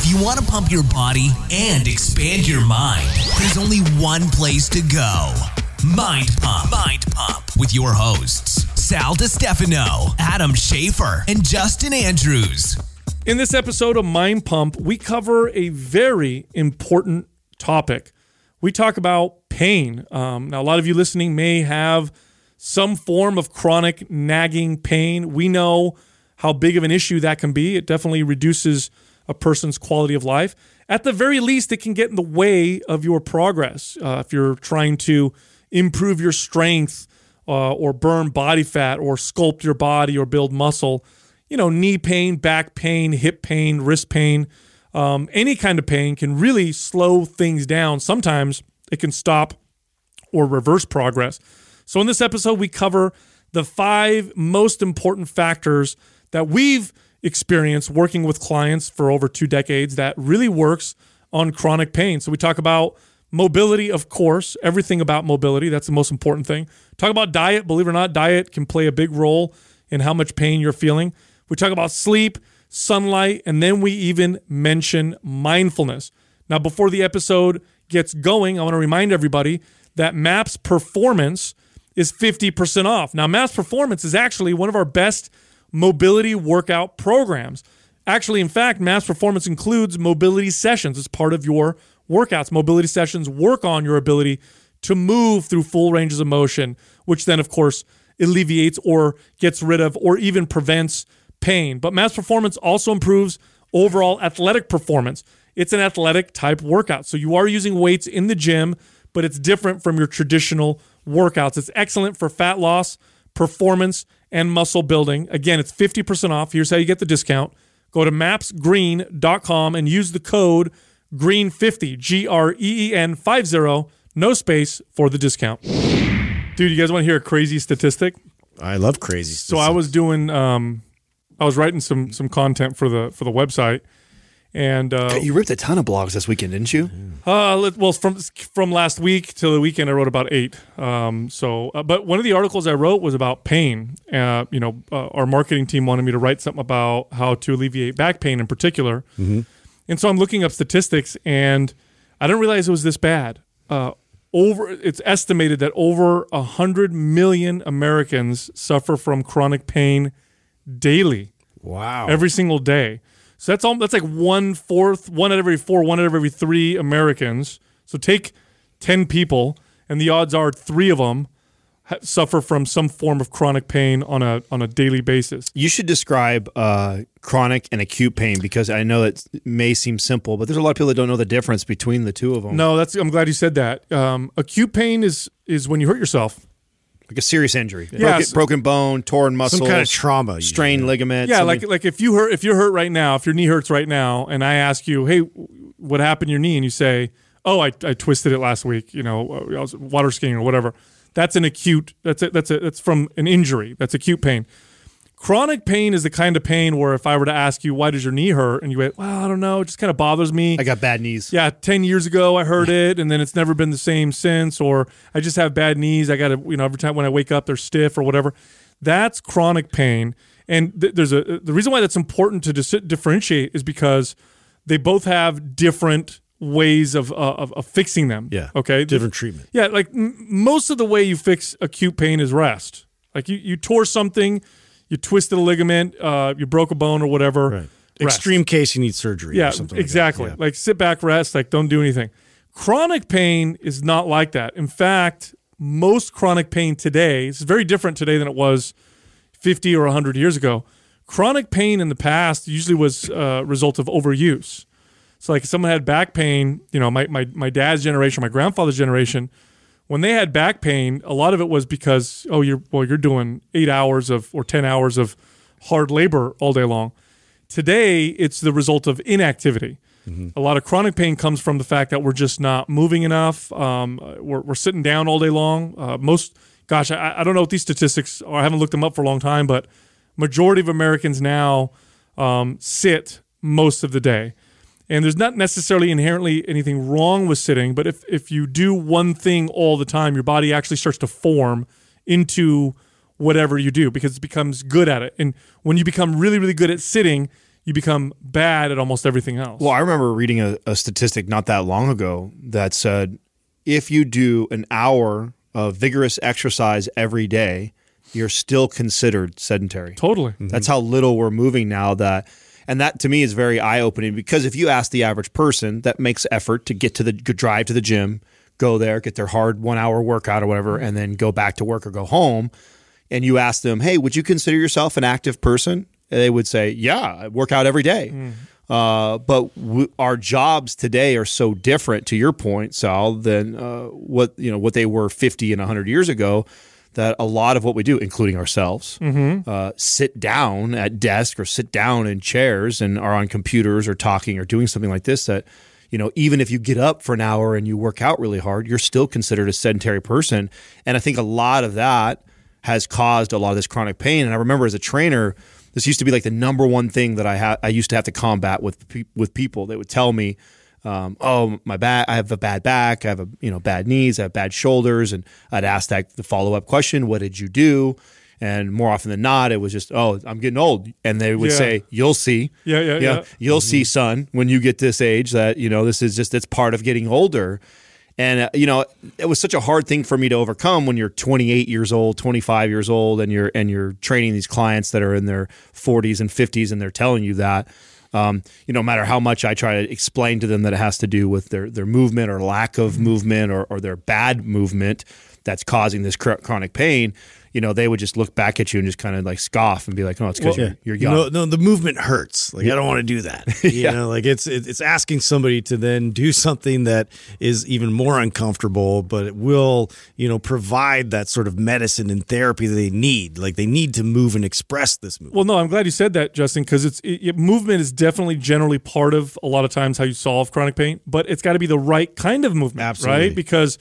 If you want to pump your body and expand your mind, there's only one place to go. Mind Pump. Mind Pump with your hosts, Sal Stefano, Adam Schafer, and Justin Andrews. In this episode of Mind Pump, we cover a very important topic. We talk about pain. Um, now, a lot of you listening may have some form of chronic nagging pain. We know how big of an issue that can be. It definitely reduces a person's quality of life. At the very least, it can get in the way of your progress. Uh, if you're trying to improve your strength uh, or burn body fat or sculpt your body or build muscle, you know, knee pain, back pain, hip pain, wrist pain, um, any kind of pain can really slow things down. Sometimes it can stop or reverse progress. So, in this episode, we cover the five most important factors that we've experienced working with clients for over two decades that really works on chronic pain. So, we talk about mobility, of course, everything about mobility. That's the most important thing. Talk about diet. Believe it or not, diet can play a big role in how much pain you're feeling. We talk about sleep, sunlight, and then we even mention mindfulness. Now, before the episode gets going, I want to remind everybody that MAPS Performance is 50% off. Now, MAPS Performance is actually one of our best mobility workout programs. Actually, in fact, MAPS Performance includes mobility sessions as part of your workouts. Mobility sessions work on your ability to move through full ranges of motion, which then, of course, alleviates or gets rid of or even prevents pain. But MAPS Performance also improves overall athletic performance. It's an athletic type workout. So you are using weights in the gym, but it's different from your traditional workouts. It's excellent for fat loss, performance, and muscle building. Again, it's 50% off. Here's how you get the discount. Go to mapsgreen.com and use the code GREEN50, G R E E N 50, no space for the discount. Dude, you guys want to hear a crazy statistic? I love crazy. So I was doing um I was writing some some content for the for the website and uh, you ripped a ton of blogs this weekend, didn't you? uh well from from last week till the weekend I wrote about 8. Um so uh, but one of the articles I wrote was about pain. Uh you know, uh, our marketing team wanted me to write something about how to alleviate back pain in particular. And so I'm looking up statistics and I didn't realize it was this bad. Uh over it's estimated that over 100 million Americans suffer from chronic pain daily wow. every single day. So that's all. That's like one fourth, one out of every four, one out of every three Americans. So take ten people, and the odds are three of them ha- suffer from some form of chronic pain on a on a daily basis. You should describe uh, chronic and acute pain because I know it may seem simple, but there's a lot of people that don't know the difference between the two of them. No, that's. I'm glad you said that. Um, acute pain is is when you hurt yourself. Like a serious injury, Yeah, broken, so- broken bone, torn muscle, Some kind of trauma. strained ligament. Yeah, something- like like if you hurt if you're hurt right now, if your knee hurts right now, and I ask you, hey, what happened to your knee, and you say, oh, I, I twisted it last week, you know, I was water skiing or whatever. That's an acute. That's it. That's it. That's from an injury. That's acute pain. Chronic pain is the kind of pain where if I were to ask you why does your knee hurt, and you went, well, I don't know, it just kind of bothers me. I got bad knees. yeah, 10 years ago I heard it and then it's never been the same since or I just have bad knees. I got to, you know, every time when I wake up they're stiff or whatever. That's chronic pain. And th- there's a the reason why that's important to dis- differentiate is because they both have different ways of, uh, of of fixing them. Yeah. Okay. Different treatment. Yeah, like m- most of the way you fix acute pain is rest. Like you, you tore something, you twisted a ligament, uh, you broke a bone or whatever. Right. Extreme case, you need surgery. Yeah, or something like that. exactly. Yeah. Like sit back, rest, like don't do anything. Chronic pain is not like that. In fact, most chronic pain today is very different today than it was 50 or 100 years ago. Chronic pain in the past usually was a result of overuse. So like if someone had back pain, you know, my, my, my dad's generation, my grandfather's generation, when they had back pain, a lot of it was because, oh, you're well, you're doing eight hours of or ten hours of hard labor all day long. Today, it's the result of inactivity. A lot of chronic pain comes from the fact that we're just not moving enough. Um, we're, we're sitting down all day long. Uh, most, gosh, I, I don't know what these statistics are. I haven't looked them up for a long time, but majority of Americans now um, sit most of the day. And there's not necessarily inherently anything wrong with sitting, but if, if you do one thing all the time, your body actually starts to form into whatever you do because it becomes good at it. And when you become really, really good at sitting, you become bad at almost everything else. Well, I remember reading a, a statistic not that long ago that said if you do an hour of vigorous exercise every day, you're still considered sedentary. totally. That's how little we're moving now that and that to me is very eye-opening because if you ask the average person that makes effort to get to the drive to the gym, go there, get their hard 1-hour workout or whatever and then go back to work or go home and you ask them, "Hey, would you consider yourself an active person?" They would say, "Yeah, I work out every day." Uh, but w- our jobs today are so different, to your point, Sal, than uh, what you know what they were 50 and 100 years ago. That a lot of what we do, including ourselves, uh, sit down at desk or sit down in chairs and are on computers or talking or doing something like this. That you know, even if you get up for an hour and you work out really hard, you're still considered a sedentary person. And I think a lot of that has caused a lot of this chronic pain. And I remember as a trainer, this used to be like the number one thing that I had. I used to have to combat with pe- with people. They would tell me, um, "Oh, my back. I have a bad back. I have a you know bad knees. I have bad shoulders." And I'd ask that the follow up question, "What did you do?" And more often than not, it was just, "Oh, I'm getting old." And they would Yeah. say, "You'll see." Yeah, yeah, yeah. You'll see, son, when you get this age that, you know, this is just, it's part of getting older. And, uh, you know, it was such a hard thing for me to overcome when you're 28 years old, 25 years old, and you're, and you're training these clients that are in their 40s and 50s and they're telling you that. Um, you know, no matter how much I try to explain to them that it has to do with their, their movement or lack of movement or, or their bad movement that's causing this chronic pain, you know, they would just look back at you and just kind of like scoff and be like, no, it's because Well, you're, you're young. know, no, the movement hurts. Like I don't want to do that. You Yeah. know, like it's it's asking somebody to then do something that is even more uncomfortable, but it will, you know, provide that sort of medicine and therapy that they need. Like they need to move and express this movement. Well, no, I'm glad you said that, Justin, because it's it, it- movement is definitely generally part of a lot of times how you solve chronic pain, but it's got to be the right kind of movement, Absolutely. right? Because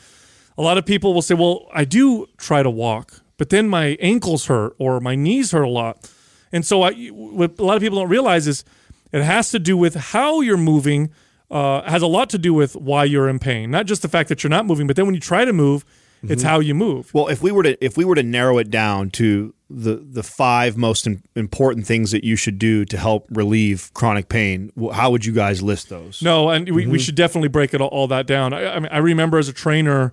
a lot of people will say, "Well, I do try to walk, but then my ankles hurt or my knees hurt a lot," and so I, what a lot of people don't realize is it has to do with how you're moving. Uh, has a lot to do with why you're in pain, not just the fact that you're not moving, but then when you try to move, it's how you move. Well, if we were to if we were to narrow it down to the the five most im- important things that you should do to help relieve chronic pain, how would you guys list those? No, and we, Mm-hmm. we should definitely break it all, all that down. I, I mean, I remember as a trainer,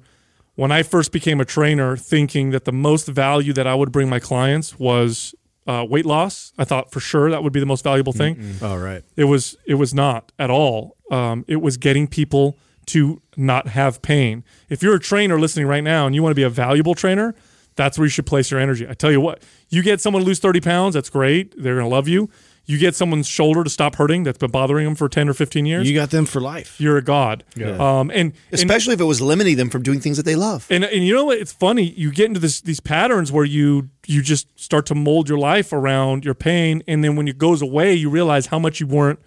when I first became a trainer, thinking that the most value that I would bring my clients was uh, weight loss. I thought for sure that would be the most valuable thing. All right. It was it was not at all. Um, it was getting people to not have pain. If you're a trainer listening right now and you want to be a valuable trainer, that's where you should place your energy. I tell you what, you get someone to lose 30 pounds, that's great. They're going to love you. You get someone's shoulder to stop hurting that's been bothering them for 10 or 15 years. You got them for life. you're a god. Um, and, and Especially if it was limiting them from doing things that they love. and and you know what? It's funny. You get into this these patterns where you you just start to mold your life around your pain, and then when it goes away, you realize how much you weren't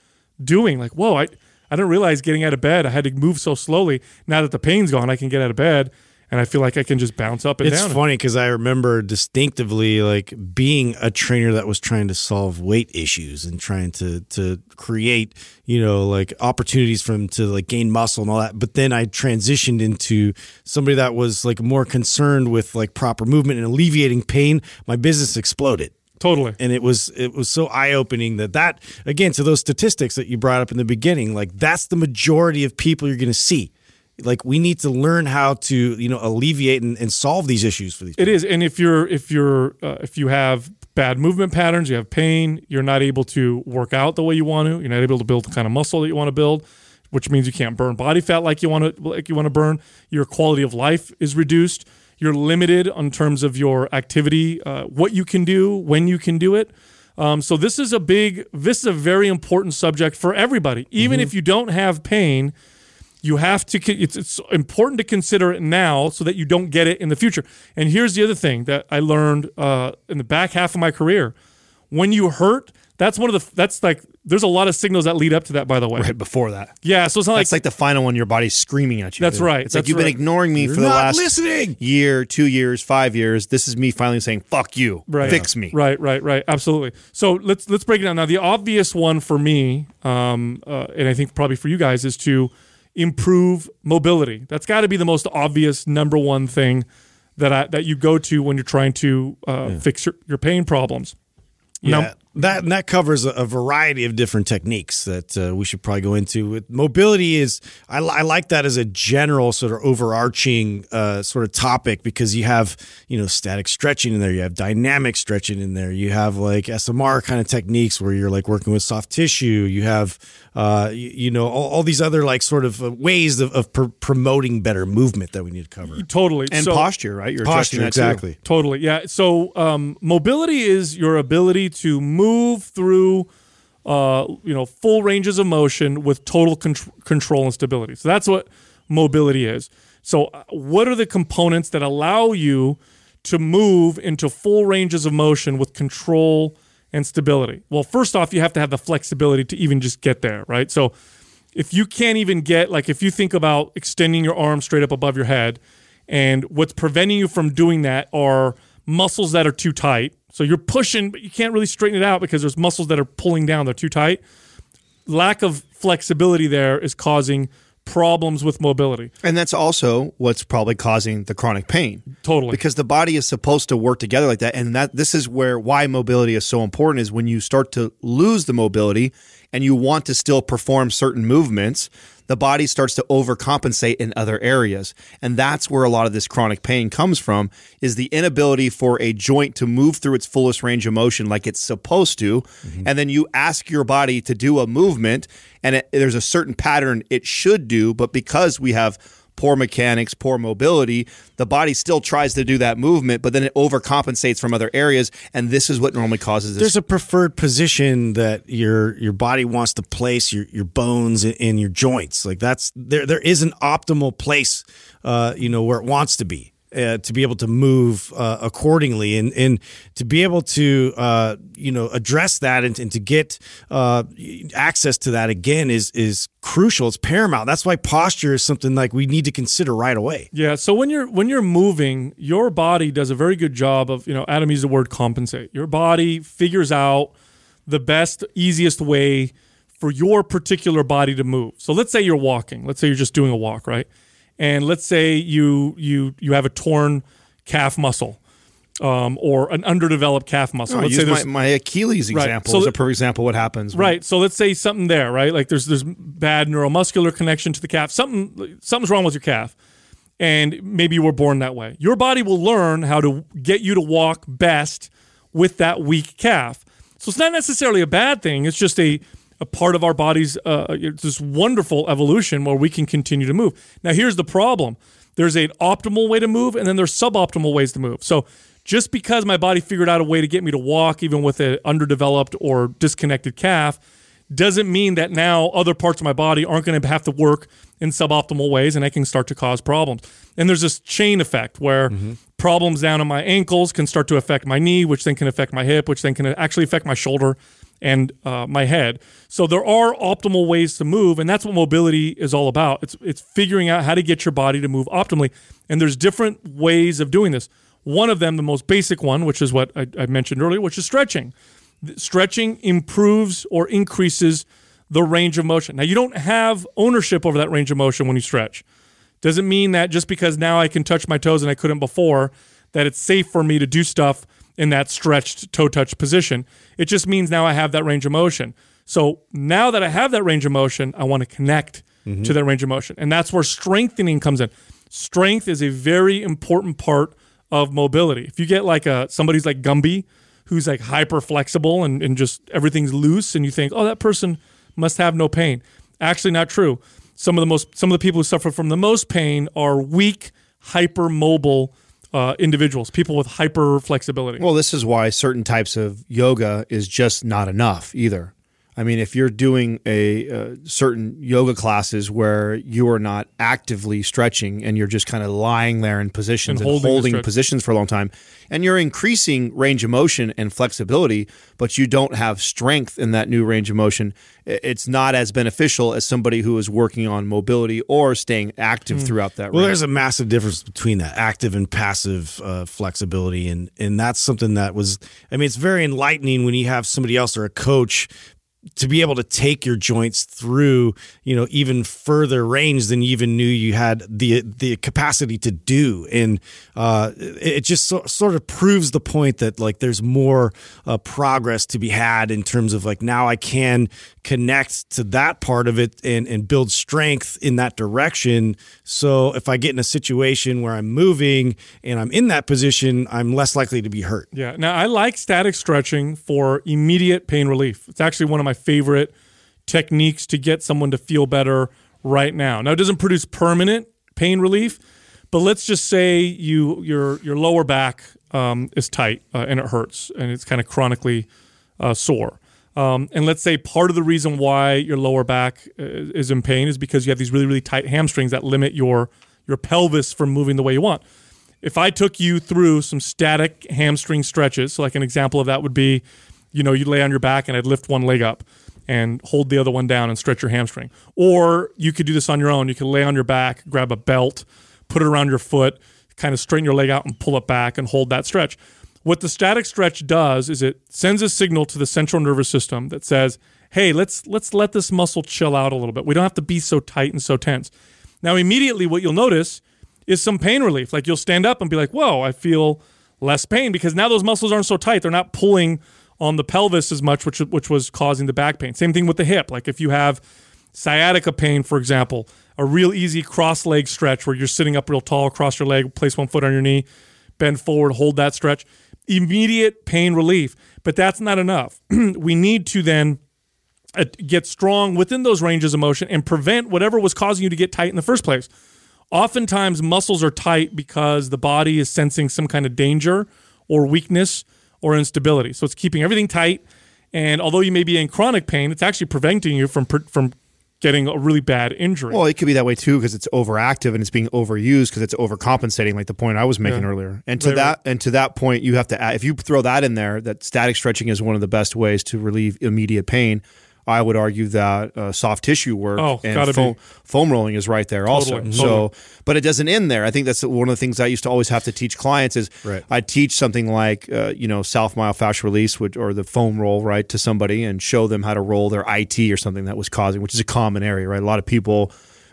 doing. Like, whoa, I I didn't realize getting out of bed. I had to move so slowly. Now that the pain's gone, I can get out of bed, and I feel like I can just bounce up and It's down. It's funny because I remember distinctively like being a trainer that was trying to solve weight issues and trying to to create you know like opportunities for them to like gain muscle and all that. But then I transitioned into somebody that was like more concerned with like proper movement and alleviating pain. My business exploded Totally. and it was it was so eye opening that that again to those statistics that you brought up in the beginning, like that's the majority of people you're going to see. Like we need to learn how to you know alleviate and, and solve these issues for these. It is, and if you're if you're uh, if you have bad movement patterns, you have pain, you're not able to work out the way you want to, you're not able to build the kind of muscle that you want to build, which means you can't burn body fat like you want to like you want to burn. Your quality of life is reduced. You're limited in terms of your activity, uh, what you can do, when you can do it. Um, so this is a big, this is a very important subject for everybody. Even if you don't have pain, you have to it's, it's important to consider it now so that you don't get it in the future and here's the other thing that i learned uh, in the back half of my career when you hurt that's one of the that's like there's a lot of signals that lead up to that by the way Right before that. yeah so it's not That's like, like the final one your body's screaming at you. That's right. It's like you've been ignoring me for the last listening. year, two years, five years. This is me finally saying, fuck you. right Fix me. right right right absolutely so let's let's break it down now the obvious one for me um, uh, and i think probably for you guys is to improve mobility. That's got to be the most obvious number one thing that I, that you go to when you're trying to uh, fix your, your pain problems. Yeah, Now- That and that covers a, a variety of different techniques that uh, we should probably go into. Mobility is I, li- I like that as a general sort of overarching uh, sort of topic because you have you know static stretching in there, you have dynamic stretching in there, you have like SMR kind of techniques where you're like working with soft tissue, you have uh, you, you know all, all these other like sort of uh, ways of, of pr- promoting better movement that we need to cover. Totally. and So- posture, right? You're Posture, adjusting that too. exactly. Totally. Yeah. So um, mobility is your ability to move through, uh, you know, full ranges of motion with total contr- control and stability. So that's what mobility is. So uh, what are the components that allow you to move into full ranges of motion with control and stability? Well, first off, you have to have the flexibility to even just get there, right? So if you can't even get like if you think about extending your arm straight up above your head and what's preventing you from doing that are muscles that are too tight so you're pushing but you can't really straighten it out because there's muscles that are pulling down they're too tight lack of flexibility there is causing problems with mobility And that's also what's probably causing the chronic pain. Totally. Because the body is supposed to work together like that. And that this is where why mobility is so important is when you start to lose the mobility and you want to still perform certain movements, the body starts to overcompensate in other areas. And that's where a lot of this chronic pain comes from is the inability for a joint to move through its fullest range of motion like it's supposed to. Mm-hmm. And then you ask your body to do a movement and it, there's a certain pattern it should do, but because we have poor mechanics, poor mobility, the body still tries to do that movement, but then it overcompensates from other areas, and this is what normally causes this. There's a preferred position that your your body wants to place your your bones in, your joints. Like that's there there is an optimal place, uh, you know, where it wants to be. Uh, to be able to move uh, accordingly and, and to be able to uh, you know address that and, and to get uh, access to that again is is crucial. It's paramount. That's why posture is something like we need to consider right away. Yeah. So when you're when you're moving, your body does a very good job of you know Adam used the word compensate. Your body figures out the best, easiest way for your particular body to move. So let's say you're walking. Let's say you're just doing a walk, right? And let's say you you you have a torn calf muscle. Um, or an underdeveloped calf muscle. I let's use say my, my Achilles Right. example So as a perfect example. of What happens? when- Right. So let's say something there, right? Like there's there's bad neuromuscular connection to the calf. Something something's wrong with your calf. And maybe you were born that way. Your body will learn how to get you to walk best with that weak calf. So it's not necessarily a bad thing. It's just a a part of our body's uh, this wonderful evolution where we can continue to move. Now here's the problem. There's an optimal way to move and then there's suboptimal ways to move. So just because my body figured out a way to get me to walk even with an underdeveloped or disconnected calf doesn't mean that now other parts of my body aren't going to have to work in suboptimal ways and I can start to cause problems. And there's this chain effect where problems down in my ankles can start to affect my knee, which then can affect my hip, which then can actually affect my shoulder and uh, my head. So there are optimal ways to move, and that's what mobility is all about. It's it's figuring out how to get your body to move optimally, and there's different ways of doing this. One of them, the most basic one, which is what I, I mentioned earlier, which is stretching. Stretching improves or increases the range of motion. Now you don't have ownership over that range of motion when you stretch. Doesn't mean that just because now I can touch my toes and I couldn't before, that it's safe for me to do stuff in that stretched toe touch position. It just means now I have that range of motion. So now that I have that range of motion, I want to connect mm-hmm. to that range of motion. And that's where strengthening comes in. Strength is a very important part of mobility. If you get like a somebody's like Gumby, who's like hyper flexible and, and just everything's loose, and you think, oh, that person must have no pain. Actually, not true. Some of the most some of the people who suffer from the most pain are weak, hypermobile uh, individuals, people with hyper flexibility. Well, this is why certain types of yoga is just not enough either. I mean, if you're doing a uh, certain yoga classes where you are not actively stretching and you're just kind of lying there in positions And and, holding holding, positions for a long time, and you're increasing range of motion and flexibility, but you don't have strength in that new range of motion, it's not as beneficial as somebody who is working on mobility or staying active throughout that. Well, range. there's a massive difference between that active and passive uh, flexibility, and and that's something that was. I mean, it's very enlightening when you have somebody else or a coach to be able to take your joints through, you know, even further range than you even knew you had the the capacity to do, and uh, it just so, sort of proves the point that like there's more uh, progress to be had in terms of like now I can connect to that part of it and and build strength in that direction. So if I get in a situation where I'm moving and I'm in that position, I'm less likely to be hurt. Yeah. Now I like static stretching for immediate pain relief. It's actually one of my favorite techniques to get someone to feel better right now. Now it doesn't produce permanent pain relief, but let's just say you your your lower back um, is tight uh, and it hurts and it's kind of chronically uh, sore. Um, and let's say part of the reason why your lower back uh, is in pain is because you have these really really tight hamstrings that limit your your pelvis from moving the way you want. If I took you through some static hamstring stretches, so like an example of that would be, you know, you'd lay on your back and I'd lift one leg up and hold the other one down and stretch your hamstring. Or you could do this on your own. You could lay on your back, grab a belt, put it around your foot, kind of straighten your leg out and pull it back and hold that stretch. What the static stretch does is it sends a signal to the central nervous system that says, "Hey, let's let's let this muscle chill out a little bit. We don't have to be so tight and so tense." Now, immediately what you'll notice is some pain relief. Like you'll stand up and be like, "Whoa, I feel less pain because now those muscles aren't so tight. They're not pulling on the pelvis as much, which which was causing the back pain. Same thing with the hip. Like if you have sciatica pain, for example, a real easy cross leg stretch where you're sitting up real tall, cross your leg, place one foot on your knee, bend forward, hold that stretch. Immediate pain relief, but that's not enough. we need to then uh, get strong within those ranges of motion and prevent whatever was causing you to get tight in the first place. Oftentimes, muscles are tight because the body is sensing some kind of danger or weakness or instability. So it's keeping everything tight. And although you may be in chronic pain, it's actually preventing you from from getting a really bad injury. Well, it could be that way too because it's overactive and it's being overused because it's overcompensating, like the point I was making Yeah. earlier. And to Right, that and to that point, you have to add, if you throw that in there, that static stretching is one of the best ways to relieve immediate pain. I would argue that uh, soft tissue work Oh, and foam, foam rolling is right there also. Totally, So, but it doesn't end there. I think that's one of the things I used to always have to teach clients is Right. I teach something like uh, you know self myofascial release which, or the foam roll right to somebody and show them how to roll their IT or something that was causing, which is a common area, right? A lot of people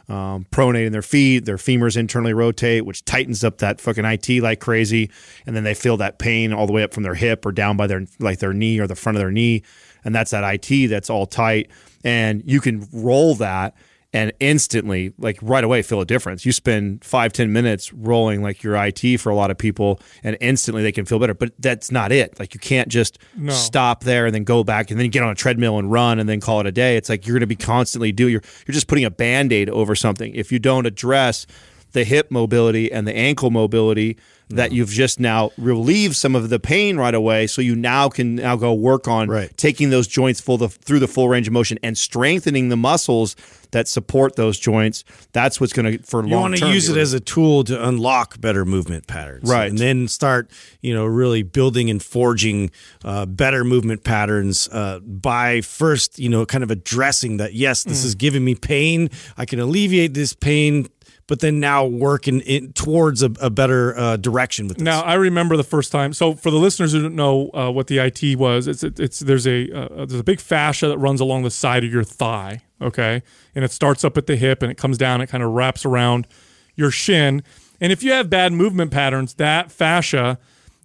um, pronating their feet, their femurs internally rotate, which tightens up that fucking IT like crazy, and then they feel that pain all the way up from their hip or down by their like their knee or the front of their knee, and that's that IT that's all tight, and you can roll that and instantly, like right away, feel a difference. You spend five, 10 minutes rolling like your IT for a lot of people, and instantly they can feel better. But that's not it. Like you can't just No. stop there and then go back and then get on a treadmill and run and then call it a day. It's like you're going to be constantly do you're you're just putting a band-aid over something. If you don't address the hip mobility and the ankle mobility that you've just now relieved some of the pain right away so you now can now go work on Right. taking those joints full the, through the full range of motion and strengthening the muscles that support those joints. That's what's going to for long You want to use it as a tool to unlock better movement patterns, Right. And then start, you know, really building and forging uh, better movement patterns uh, by first, you know, kind of addressing that. Yes, this Mm. is giving me pain. I can alleviate this pain, but then now work in, towards a, a better uh, direction with this. Now I remember the first time. So for the listeners who don't know uh, what the IT was, it's it's there's a uh, there's a big fascia that runs along the side of your thigh. Okay, and it starts up at the hip and it comes down. It kind of wraps around your shin. And if you have bad movement patterns, that fascia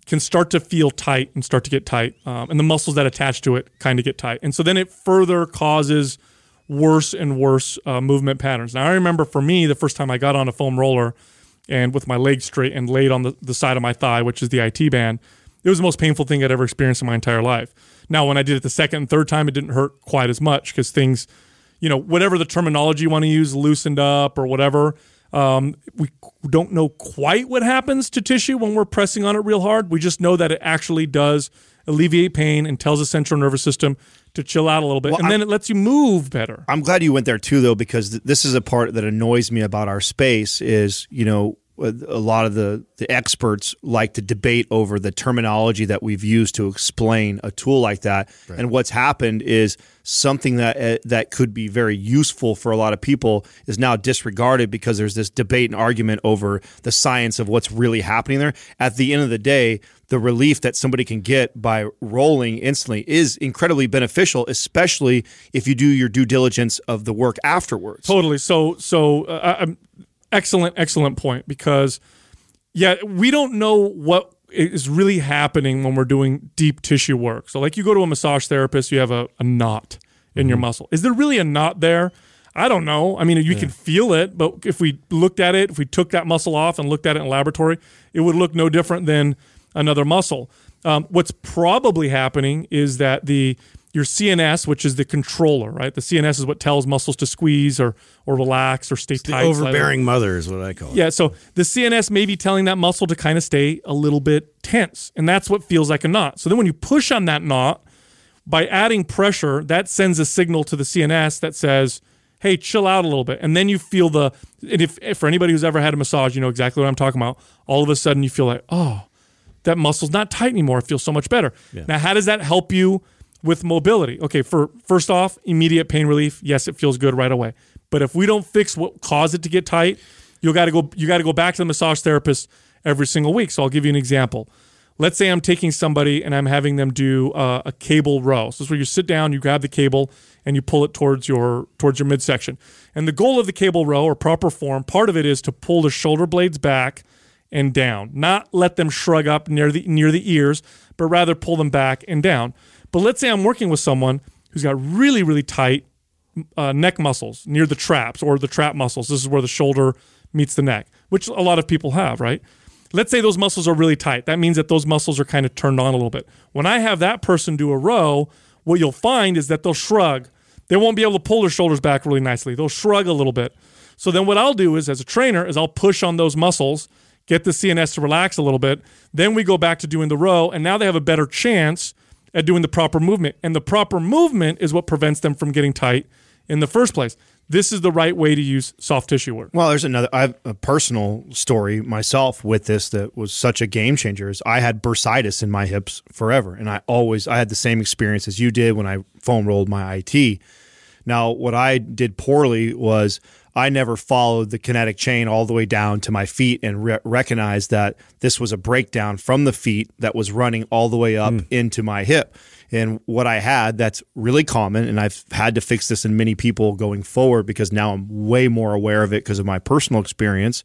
can start to feel tight and start to get tight, um, and the muscles that attach to it kind of get tight. And so then it further causes worse and worse uh, movement patterns. Now I remember for me the first time I got on a foam roller and with my legs straight and laid on the, the side of my thigh, which is the IT band, it was the most painful thing I'd ever experienced in my entire life. Now, when I did it the second and third time, it didn't hurt quite as much because things, you know, whatever the terminology you want to use, loosened up or whatever. Um, we don't know quite what happens to tissue when we're pressing on it real hard. We just know that it actually does alleviate pain and tells the central nervous system to chill out a little bit. Well, and then it lets you move better. I'm glad you went there too, though, because th- this is a part that annoys me about our space. Is you know a lot of the, the experts like to debate over the terminology that we've used to explain a tool like that. Right. And what's happened is something that uh, that could be very useful for a lot of people is now disregarded because there's this debate and argument over the science of what's really happening there. At the end of the day, the relief that somebody can get by rolling instantly is incredibly beneficial, especially if you do your due diligence of the work afterwards. Totally. So, so uh, um, excellent, excellent point because yeah, we don't know what is really happening when we're doing deep tissue work. So, like you go to a massage therapist, you have a, a knot in mm-hmm. your muscle. Is there really a knot there? I don't know. I mean, you yeah. can feel it, but if we looked at it, if we took that muscle off and looked at it in laboratory, it would look no different than another muscle. Um, what's probably happening is that the your CNS, which is the controller, right? The CNS is what tells muscles to squeeze or or relax or stay it's tight. The overbearing mother is what I call it. Yeah, so the CNS may be telling that muscle to kind of stay a little bit tense, and that's what feels like a knot. So then when you push on that knot, by adding pressure, that sends a signal to the CNS that says, "Hey, chill out a little bit." And then you feel the and if, if for anybody who's ever had a massage, you know exactly what I'm talking about. All of a sudden you feel like, "Oh, that muscle's not tight anymore. It feels so much better." Yeah. Now, how does that help you? With mobility. Okay, for first off, immediate pain relief. Yes, it feels good right away. But if we don't fix what caused it to get tight, you got to go you got to go back to the massage therapist every single week. So I'll give you an example. Let's say I'm taking somebody and I'm having them do uh, a cable row. So this is where you sit down, you grab the cable, and you pull it towards your towards your midsection. And the goal of the cable row or proper form, part of it is to pull the shoulder blades back and down, not let them shrug up near the near the ears, but rather pull them back and down. But let's say I'm working with someone who's got really, really tight uh, neck muscles near the traps or the trap muscles. This is where the shoulder meets the neck, which a lot of people have, right? Let's say those muscles are really tight. That means that those muscles are kind of turned on a little bit. When I have that person do a row, what you'll find is that they'll shrug. They won't be able to pull their shoulders back really nicely. They'll shrug a little bit. So then what I'll do is as a trainer is I'll push on those muscles, get the CNS to relax a little bit. Then we go back to doing the row and now they have a better chance at doing the proper movement. And the proper movement is what prevents them from getting tight in the first place. This is the right way to use soft tissue work. Well, there's another. I have a personal story myself with this that was such a game changer. Is I had bursitis in my hips forever, and I always I had the same experience as you did when I foam rolled my IT. Now, what I did poorly was I never followed the kinetic chain all the way down to my feet and re- recognized that this was a breakdown from the feet that was running all the way up mm. into my hip. And what I had that's really common, and I've had to fix this in many people going forward because now I'm way more aware of it because of my personal experience,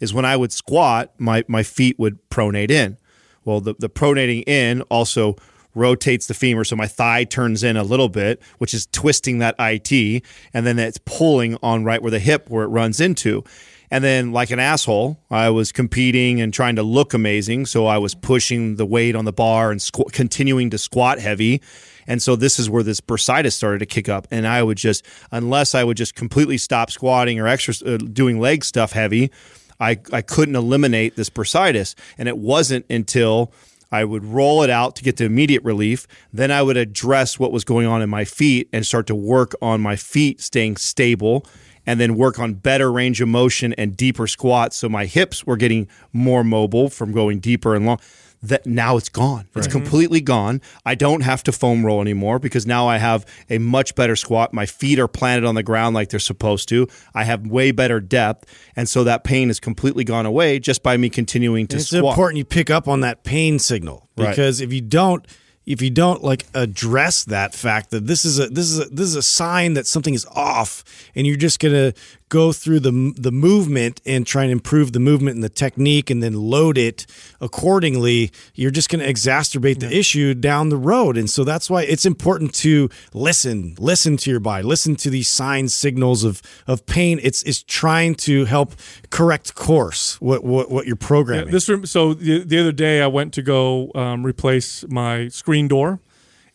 is when I would squat, my, my feet would pronate in. Well, the, the pronating in also rotates the femur so my thigh turns in a little bit, which is twisting that IT, and then it's pulling on right where the hip where it runs into. And then, like an asshole, I was competing and trying to look amazing. So I was pushing the weight on the bar and squ- continuing to squat heavy. And so this is where this bursitis started to kick up. And I would just, unless I would just completely stop squatting or extra uh, doing leg stuff heavy, I, I couldn't eliminate this bursitis. And it wasn't until I would roll it out to get the immediate relief. Then I would address what was going on in my feet and start to work on my feet staying stable and then work on better range of motion and deeper squats. So my hips were getting more mobile from going deeper and long that now it's gone. It's right. completely gone. I don't have to foam roll anymore because now I have a much better squat. My feet are planted on the ground like they're supposed to. I have way better depth. And so that pain is completely gone away just by me continuing to it's squat. It's important you pick up on that pain signal because right. if you don't, if you don't like address that fact that this is a this is a this is a sign that something is off and you're just going to go through the the movement and try and improve the movement and the technique and then load it accordingly you're just going to exacerbate the yeah. issue down the road. And so that's why it's important to listen listen to your body listen to these signs signals of of pain. It's it's trying to help correct course what what, what you're programming. yeah, this room so the, the other day I went to go um, replace my screen door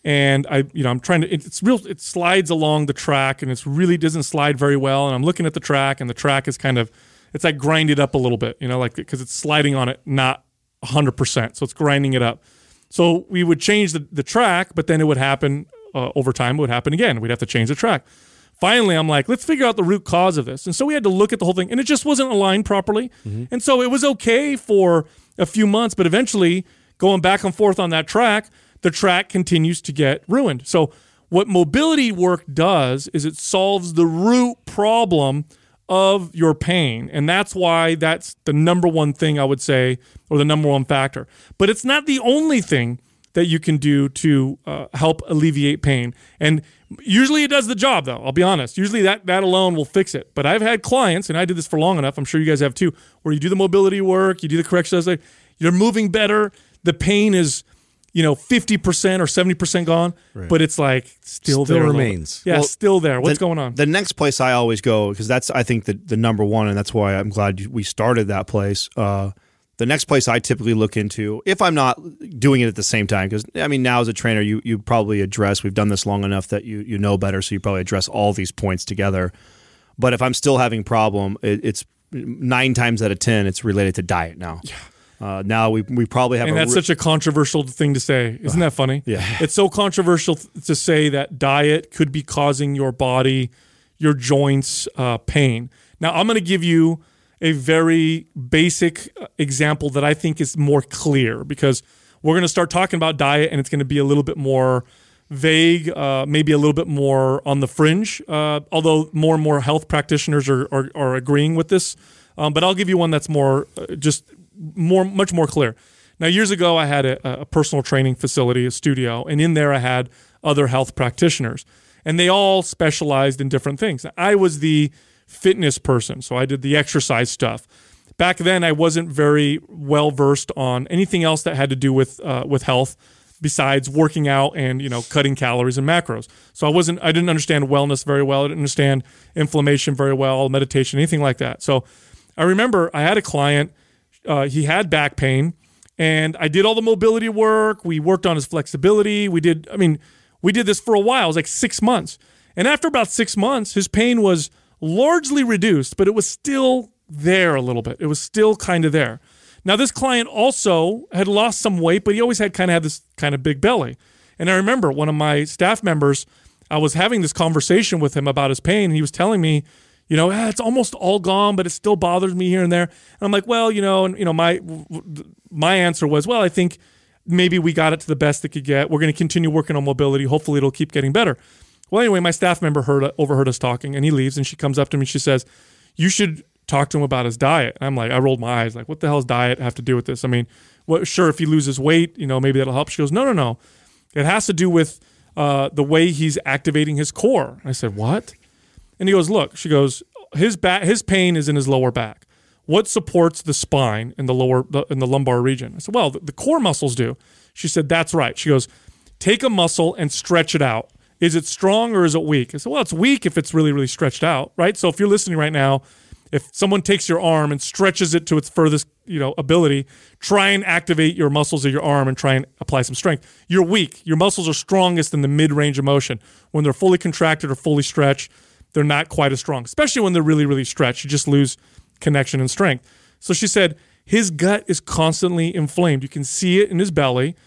and I, you know, I'm trying to. It's real. It slides along the track, and it's really doesn't slide very well. And I'm looking at the track, and the track is kind of, it's like grinded up a little bit, you know, like because it's sliding on it not 100, percent so it's grinding it up. So we would change the the track, but then it would happen uh, over time. It would happen again. We'd have to change the track. finally, I'm like, let's figure out the root cause of this. And so we had to look at the whole thing, and it just wasn't aligned properly. And so it was okay for a few months, but eventually, going back and forth on that track, the track continues to get ruined. So what mobility work does is it solves the root problem of your pain. And that's why that's the number one thing I would say, or the number one factor. But it's not the only thing that you can do to uh, help alleviate pain. And usually it does the job, though. I'll be honest. Usually that, that alone will fix it. But I've had clients, and I did this for long enough, I'm sure you guys have too, where you do the mobility work, you do the correction, you're moving better, the pain is you know, 50% or 70% gone, but it's like still, Still there. a remains. Yeah, Well, still there. What's the, going on? The next place I always go because that's I think the the number one, and that's why I'm glad we started that place. Uh, the next place I typically look into if I'm not doing it at the same time because I mean now as a trainer you you probably address we've done this long enough that you you know better so you probably address all these points together. But if I'm still having problem, it, it's nine times out of ten it's related to diet now. Yeah. Uh, now we we probably have and that's re- such a controversial thing to say. Isn't that funny? Yeah. It's so controversial to say that diet could be causing your body, your joints, uh, pain. Now, I'm going to give you a very basic uh, example that I think is more clear because we're going to start talking about diet and it's going to be a little bit more vague, uh, maybe a little bit more on the fringe, uh, although more and more health practitioners are, are, are agreeing with this. Um, but I'll give you one that's more uh, just more much more clear. Now, years ago, I had a, a personal training facility, a studio, and in there I had other health practitioners, and they all specialized in different things. I was the fitness person, so I did the exercise stuff. Back then, I wasn't very well versed on anything else that had to do with uh, with health besides working out and you know cutting calories and macros. So I wasn't I didn't understand wellness very well. I didn't understand inflammation very well, meditation, anything like that. So I remember I had a client. Uh, he had back pain, and I did all the mobility work. We worked on his flexibility. We did. I mean, we did this for a while. It was like six months, and after about six months, his pain was largely reduced, but it was still there a little bit. It was still kind of there. Now, this client also had lost some weight, but he always had kind of had this kind of big belly. And I remember one of my staff members, I was having this conversation with him about his pain. And he was telling me, you know, ah, it's almost all gone, but it still bothers me here and there. And I'm like, well, you know, and you know, my my answer was, well, I think maybe we got it to the best it could get. We're going to continue working on mobility. Hopefully, it'll keep getting better. Well, anyway, my staff member heard overheard us talking, and he leaves, and she comes up to me. and She says, "You should talk to him about his diet." I'm like, I rolled my eyes, like, what the hell's diet have to do with this? I mean, what? Sure, if he loses weight, you know, maybe that'll help. She goes, No, no, no. It has to do with uh, the way he's activating his core. I said, What? And he goes, Look. She goes, His back, his pain is in his lower back. What supports the spine in the lower in the lumbar region? I said, Well, the, the core muscles do. She said, That's right. She goes, Take a muscle and stretch it out. Is it strong or is it weak? I said, Well, it's weak if it's really, really stretched out, right? So if you're listening right now, if someone takes your arm and stretches it to its furthest, you know, ability, try and activate your muscles of your arm and try and apply some strength. You're weak. Your muscles are strongest in the mid-range of motion. When they're fully contracted or fully stretched, they're not quite as strong. Especially when they're really, really stretched, you just lose connection and strength. So she said his gut is constantly inflamed. You can see it in his belly.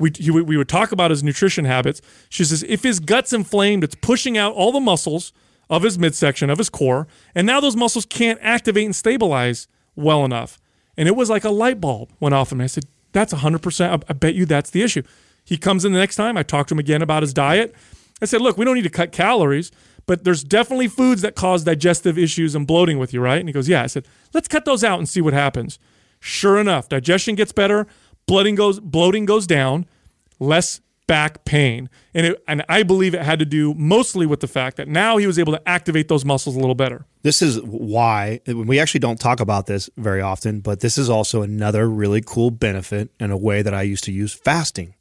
We, he, we would talk about his nutrition habits. She says if his gut's inflamed, it's pushing out all the muscles of his midsection, of his core, and now those muscles can't activate and stabilize well enough. And it was like a light bulb went off in me. I said, That's 100%. I, I bet you that's the issue. He comes in the next time. I talked to him again about his diet. I said, Look, we don't need to cut calories, but there's definitely foods that cause digestive issues and bloating with you, right? And he goes, Yeah. I said, Let's cut those out and see what happens. Sure enough, digestion gets better, bloating goes, bloating goes down, less back pain. And, it, and I believe it had to do mostly with the fact that now he was able to activate those muscles a little better. This is why we actually don't talk about this very often, but this is also another really cool benefit and a way that I used to use fasting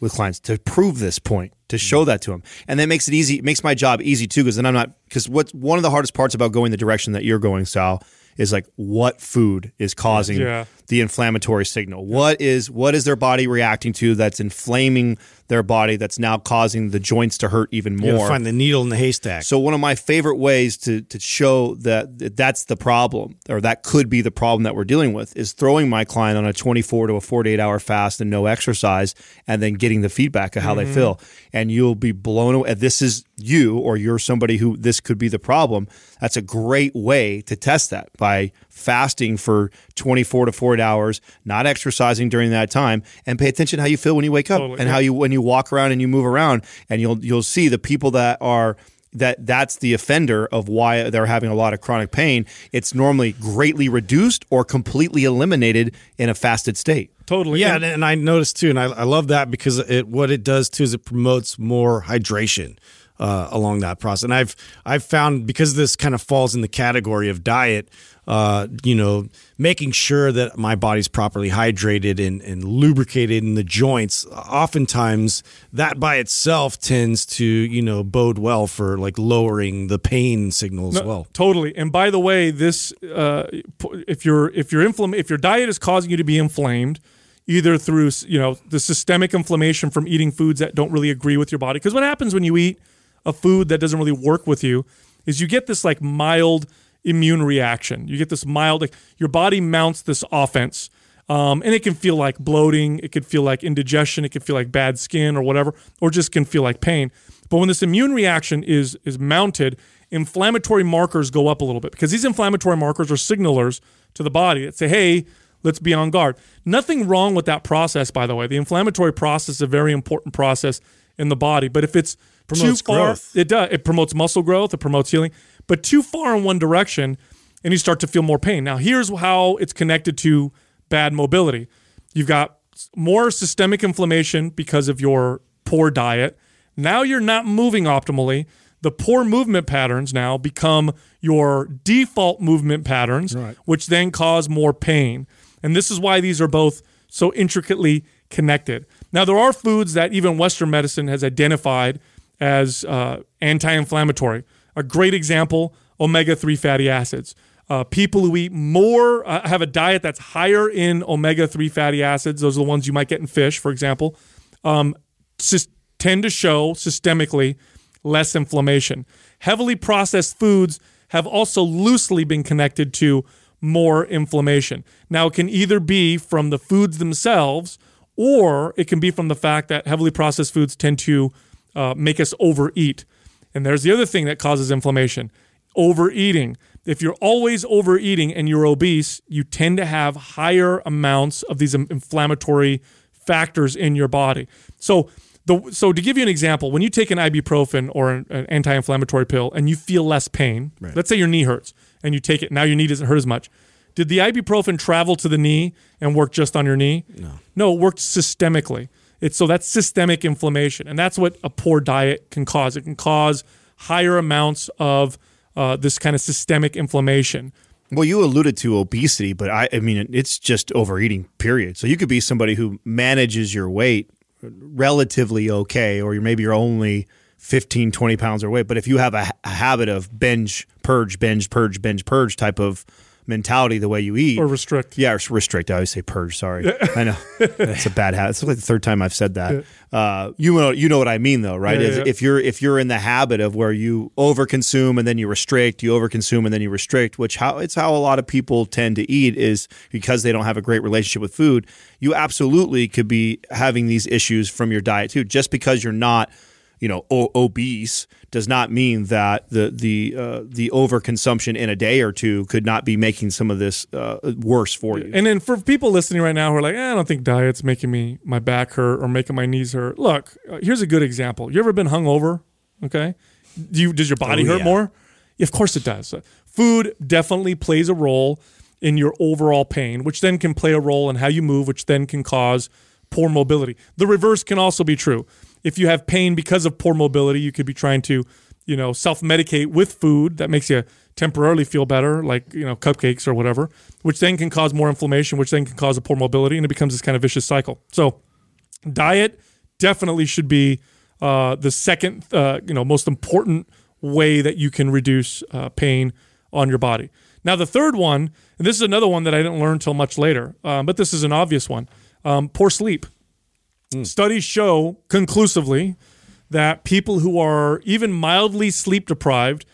with clients to prove this point, to show that to them. And that makes it easy, it makes my job easy too, because then I'm not, because what's one of the hardest parts about going the direction that you're going, Sal, is like what food is causing Yeah. The inflammatory signal. What is what is their body reacting to that's inflaming their body that's now causing the joints to hurt even more? find the needle in the haystack. So one of my favorite ways to to show that that's the problem or that could be the problem that we're dealing with is throwing my client on a 24 to a 48 hour fast and no exercise and then getting the feedback of how they mm-hmm. feel. and you'll be blown away. This is you, or you're somebody who this could be the problem. That's a great way to test that by fasting for 24 to 48 hours, not exercising during that time, and pay attention to how you feel when you wake up Totally, and yeah. how you when you walk around and you move around, and you'll you'll see the people that are that that's the offender of why they're having a lot of chronic pain. It's normally greatly reduced or completely eliminated in a fasted state. Totally. Yeah, And- and, and I noticed too, and I, I love that because it what it does too is it promotes more hydration uh, along that process. And I've I've found because this kind of falls in the category of diet, uh, you know, making sure that my body's properly hydrated and, and lubricated in the joints. Oftentimes, that by itself tends to you know bode well for like lowering the pain signal as No, well. Totally. And by the way, this uh, if your if your inflam- if your diet is causing you to be inflamed, either through you know the systemic inflammation from eating foods that don't really agree with your body, because what happens when you eat a food that doesn't really work with you is you get this like mild immune reaction. You get this mild like your body mounts this offense. Um, and it can feel like bloating, it could feel like indigestion, it could feel like bad skin or whatever, or just can feel like pain. But when this immune reaction is is mounted, inflammatory markers go up a little bit because these inflammatory markers are signalers to the body that say, "Hey, let's be on guard." Nothing wrong with that process, by the way. The inflammatory process is a very important process in the body, but if it's Promotes too far, growth. it does. It promotes muscle growth. It promotes healing. But too far in one direction, and you start to feel more pain. Now, here's how it's connected to bad mobility. You've got more systemic inflammation because of your poor diet. Now you're not moving optimally. The poor movement patterns now become your default movement patterns, right. which then cause more pain. And this is why these are both so intricately connected. Now, there are foods that even Western medicine has identified as uh, anti inflammatory. A great example omega 3 fatty acids. Uh, people who eat more, uh, have a diet that's higher in omega 3 fatty acids, those are the ones you might get in fish, for example, um, sys- tend to show systemically less inflammation. Heavily processed foods have also loosely been connected to more inflammation. Now, it can either be from the foods themselves or it can be from the fact that heavily processed foods tend to uh, make us overeat. And there's the other thing that causes inflammation overeating. If you're always overeating and you're obese, you tend to have higher amounts of these inflammatory factors in your body. So, the, so to give you an example, when you take an ibuprofen or an, an anti-inflammatory pill and you feel less pain, let's say your knee hurts and you take it, now your knee doesn't hurt as much. Did the ibuprofen travel to the knee and work just on your knee? No. No, it worked systemically. It's so that's systemic inflammation, and that's what a poor diet can cause. It can cause higher amounts of uh, this kind of systemic inflammation. Well, you alluded to obesity, but I, I mean, it's just overeating, period. So you could be somebody who manages your weight relatively okay, or you're, maybe you're only 15, 20 pounds overweight. But if you have a, a habit of binge, purge, binge, purge, binge, purge type of mentality, the way you eat, Or restrict. Yeah, or restrict. I always say purge. Sorry, I know that's a bad habit. It's like the third time I've said that. Uh, you know, you know what I mean, though, right? Yeah, yeah. If you're if you're in the habit of where you overconsume and then you restrict, you overconsume and then you restrict, which how it's how a lot of people tend to eat is because they don't have a great relationship with food. You absolutely could be having these issues from your diet too. Just because you're not you know o- obese does not mean that the the uh, the overconsumption in a day or two could not be making some of this uh, worse for you. And then for people listening right now who are like, eh, I don't think diet's making me my back hurt or making my knees hurt. Look, uh, here's a good example. You ever been hungover? Okay, do you does your body Oh, hurt yeah. more? Of course it does. Uh, Food definitely plays a role in your overall pain, which then can play a role in how you move, which then can cause poor mobility. The reverse can also be true. If you have pain because of poor mobility, you could be trying to, you know, self-medicate with food that makes you temporarily feel better, like, you know, cupcakes or whatever, which then can cause more inflammation, which then can cause a poor mobility, and it becomes this kind of vicious cycle. So diet definitely should be uh, the second, uh, you know, most important way that you can reduce uh, pain on your body. Now, the third one, and this is another one that I didn't learn until much later, um, but this is an obvious one: um, poor sleep. Mm. Studies show conclusively that people who are even mildly sleep deprived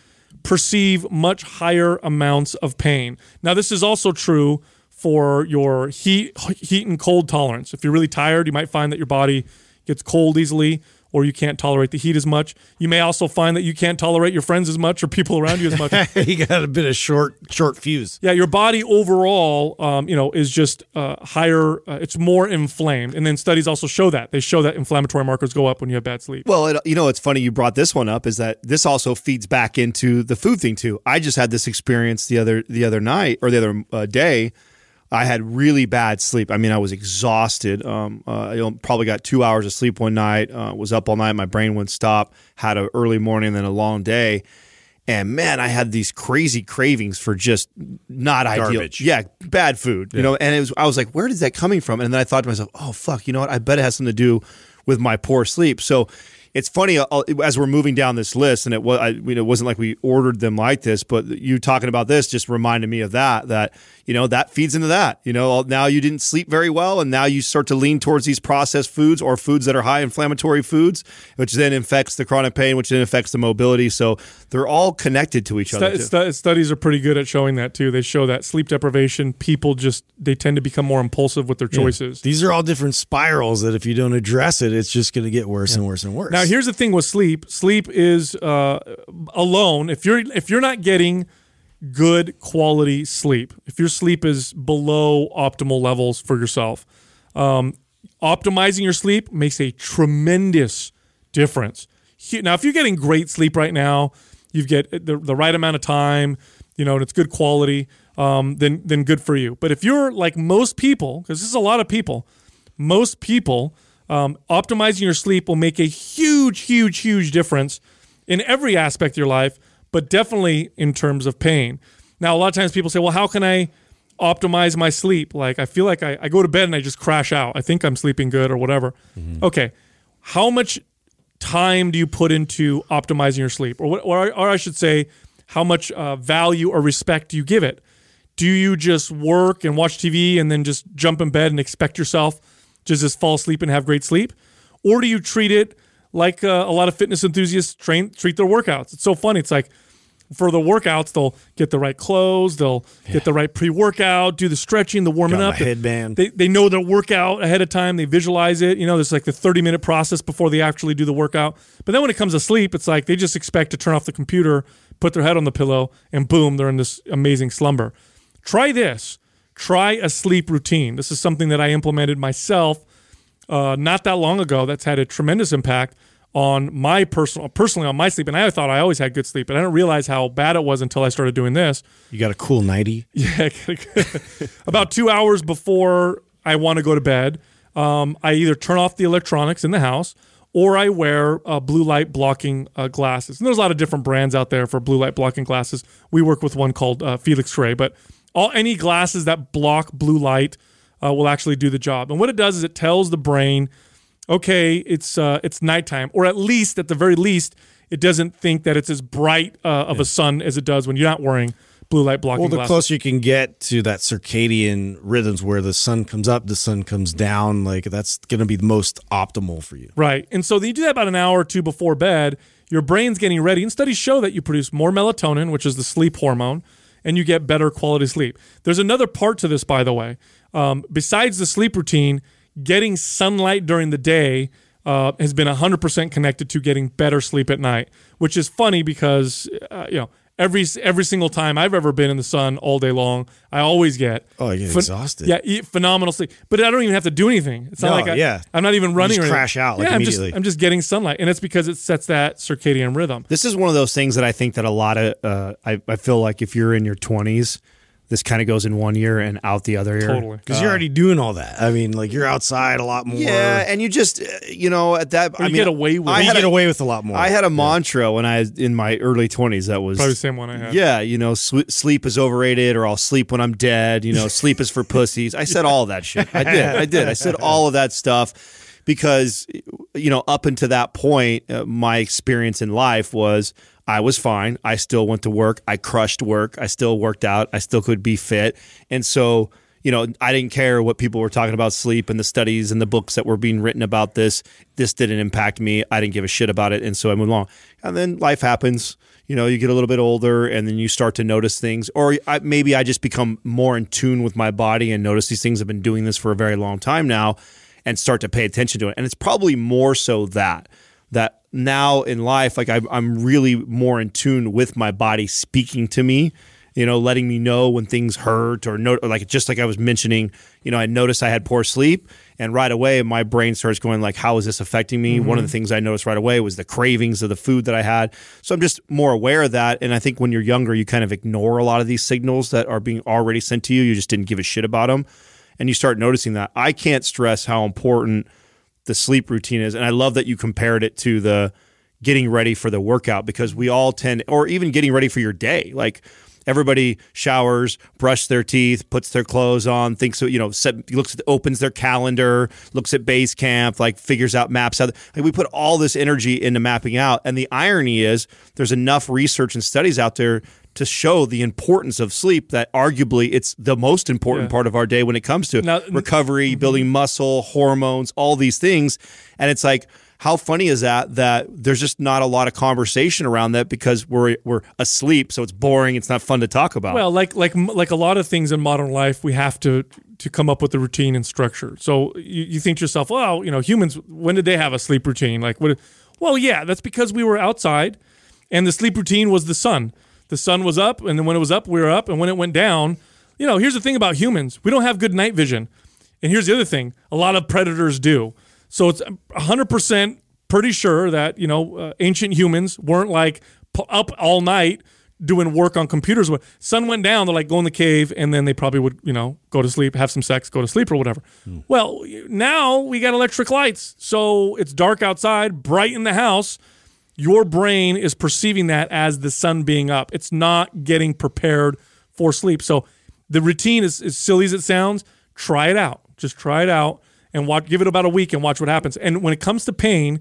perceive much higher amounts of pain. Now, this is also true for your heat, heat and cold tolerance. If you're really tired, you might find that your body gets cold easily, or you can't tolerate the heat as much. You may also find that you can't tolerate your friends as much or people around you as much. you got a bit of short short fuse. yeah, your body overall, um, you know, is just uh, higher. Uh, it's more inflamed, and then studies also show that they show that inflammatory markers go up when you have bad sleep. Well, it, you know, it's funny you brought this one up. Is that this also feeds back into the food thing too? I just had this experience the other the other night or the other uh, day. I had really bad sleep. I mean, I was exhausted. Um, uh, I probably got two hours of sleep one night. Uh, was up all night. My brain wouldn't stop. Had an early morning, then a long day. And man, I had these crazy cravings for just not Garbage. ideal. Yeah, bad food. You know, and it was. I was like, where is that coming from? And then I thought to myself, oh fuck, you know what? I bet it has something to do with my poor sleep. So it's funny uh, as we're moving down this list, and it was I, you know, it wasn't like we ordered them like this, but you talking about this just reminded me of that. That you know that feeds into that. You know, now you didn't sleep very well, and now you start to lean towards these processed foods or foods that are high inflammatory foods, which then affects the chronic pain, which then affects the mobility. So they're all connected to each other. Stu- too. stu- studies are pretty good at showing that too. They show that sleep deprivation, people just they tend to become more impulsive with their choices. These are all different spirals that if you don't address it, it's just going to get worse and worse and worse. Now, here's the thing with sleep. Sleep is uh, alone. If you're if you're not getting good quality sleep, if your sleep is below optimal levels for yourself, um, optimizing your sleep makes a tremendous difference. Now, if you're getting great sleep right now, you get the, the right amount of time, you know, and it's good quality, um, then then good for you. But if you're like most people, because this is a lot of people, most people, um, optimizing your sleep will make a huge, huge, huge difference in every aspect of your life, but definitely in terms of pain. Now, a lot of times people say, well, how can I optimize my sleep? Like, I feel like I, I go to bed and I just crash out. I think I'm sleeping good or whatever. Okay. How much time do you put into optimizing your sleep? Or, what, or, or I should say, how much uh, value or respect do you give it? Do you just work and watch TV and then just jump in bed and expect yourself to just fall asleep and have great sleep? Or do you treat it like uh, a lot of fitness enthusiasts train treat their workouts? It's so funny. It's like for the workouts, they'll get the right clothes, they'll get the right pre workout, do the stretching, the warming Got up. my headband. They, they know their workout ahead of time. They visualize it. You know, there's like the 30 minute process before they actually do the workout. But then when it comes to sleep, it's like they just expect to turn off the computer, put their head on the pillow, and boom, they're in this amazing slumber. Try this. Try a sleep routine. This is something that I implemented myself uh, not that long ago. That's had a tremendous impact on my personal, personally on my sleep. And I thought I always had good sleep, but I didn't realize how bad it was until I started doing this. you got a cool nighty. Yeah, about two hours before I want to go to bed, um, I either turn off the electronics in the house or I wear uh, blue light blocking uh, glasses. And there's a lot of different brands out there for blue light blocking glasses. We work with one called uh, Felix Gray, but all any glasses that block blue light uh, will actually do the job. And what it does is it tells the brain, okay, it's uh, it's nighttime, or at least at the very least, it doesn't think that it's as bright uh, of a sun as it does when you're not wearing blue light blocking Well, the glasses. closer you can get to that circadian rhythms where the sun comes up, the sun comes down, like that's going to be the most optimal for you. Right. And so you do that about an hour or two before bed. Your brain's getting ready. And studies show that you produce more melatonin, which is the sleep hormone, and you get better quality sleep. There's another part to this, by the way. Um, besides the sleep routine, getting sunlight during the day uh, has been 100% connected to getting better sleep at night, which is funny because, uh, you know, every every single time I've ever been in the sun all day long, I always get Oh, you get exhausted. Yeah, phenomenal sleep. But I don't even have to do anything. It's not No, like I, yeah. I'm not even running. just or crash out, like, yeah, I'm just, immediately. I'm just getting sunlight, and it's because it sets that circadian rhythm. This is one of those things that I think that a lot of uh, I, I feel like if you're in your 20s, this kind of goes in one year and out the other year. Totally. Because you're already doing all that. I mean, like you're outside a lot more. Yeah, and you just uh, you know at that I you mean get away with I you get a, away with a lot more. I had a mantra when I was in my early 20s that was Probably the same one I had. Yeah, you know, sw- sleep is overrated, or I'll sleep when I'm dead. You know, sleep is for pussies. I said all that shit. I did. I did. I said all of that stuff because, you know, up until that point, uh, my experience in life was I was fine. I still went to work. I crushed work. I still worked out. I still could be fit. And so, you know, I didn't care what people were talking about sleep and the studies and the books that were being written about this. This didn't impact me. I didn't give a shit about it. And so I moved along. And then life happens. You know, you get a little bit older and then you start to notice things. Or I, maybe I just become more in tune with my body and notice these things. I've been doing this for a very long time now and start to pay attention to it. And it's probably more so that. That now in life, like I, I'm really more in tune with my body speaking to me you know, letting me know when things hurt or, no, or like just like I was mentioning, you know, I noticed I had poor sleep and right away my brain starts going like, how is this affecting me? Mm-hmm. One of the things I noticed right away was the cravings of the food that I had. So I'm just more aware of that. And I think when you're younger, you kind of ignore a lot of these signals that are being already sent to you. You just didn't give a shit about them. And you start noticing that. I can't stress how important the sleep routine is. And I love that you compared it to the getting ready for the workout because we all tend, or even getting ready for your day. Like everybody showers, brush their teeth, puts their clothes on, thinks you know, set, looks at, opens their calendar, looks at base camp, like figures out maps out. Like we put all this energy into mapping out, and the irony is there's enough research and studies out there to show the importance of sleep that arguably it's the most important yeah. part of our day when it comes to now, recovery, mm-hmm. building muscle, hormones, all these things. And it's like how funny is that that there's just not a lot of conversation around that because we're we're asleep so it's boring it's not fun to talk about well like like like a lot of things in modern life we have to to come up with a routine and structure so you, you think to yourself well you know humans when did they have a sleep routine like what well yeah that's because we were outside and the sleep routine was the sun the sun was up and then when it was up we were up and when it went down you know here's the thing about humans we don't have good night vision and here's the other thing a lot of predators do so it's 100% pretty sure that, you know, uh, ancient humans weren't like up all night doing work on computers. When sun went down, they're like go in the cave and then they probably would, you know, go to sleep, have some sex, go to sleep or whatever. Hmm. Well, now we got electric lights. So it's dark outside, bright in the house. Your brain is perceiving that as the sun being up. It's not getting prepared for sleep. So the routine is as silly as it sounds. Try it out. Just try it out and watch, give it about a week and watch what happens. And when it comes to pain,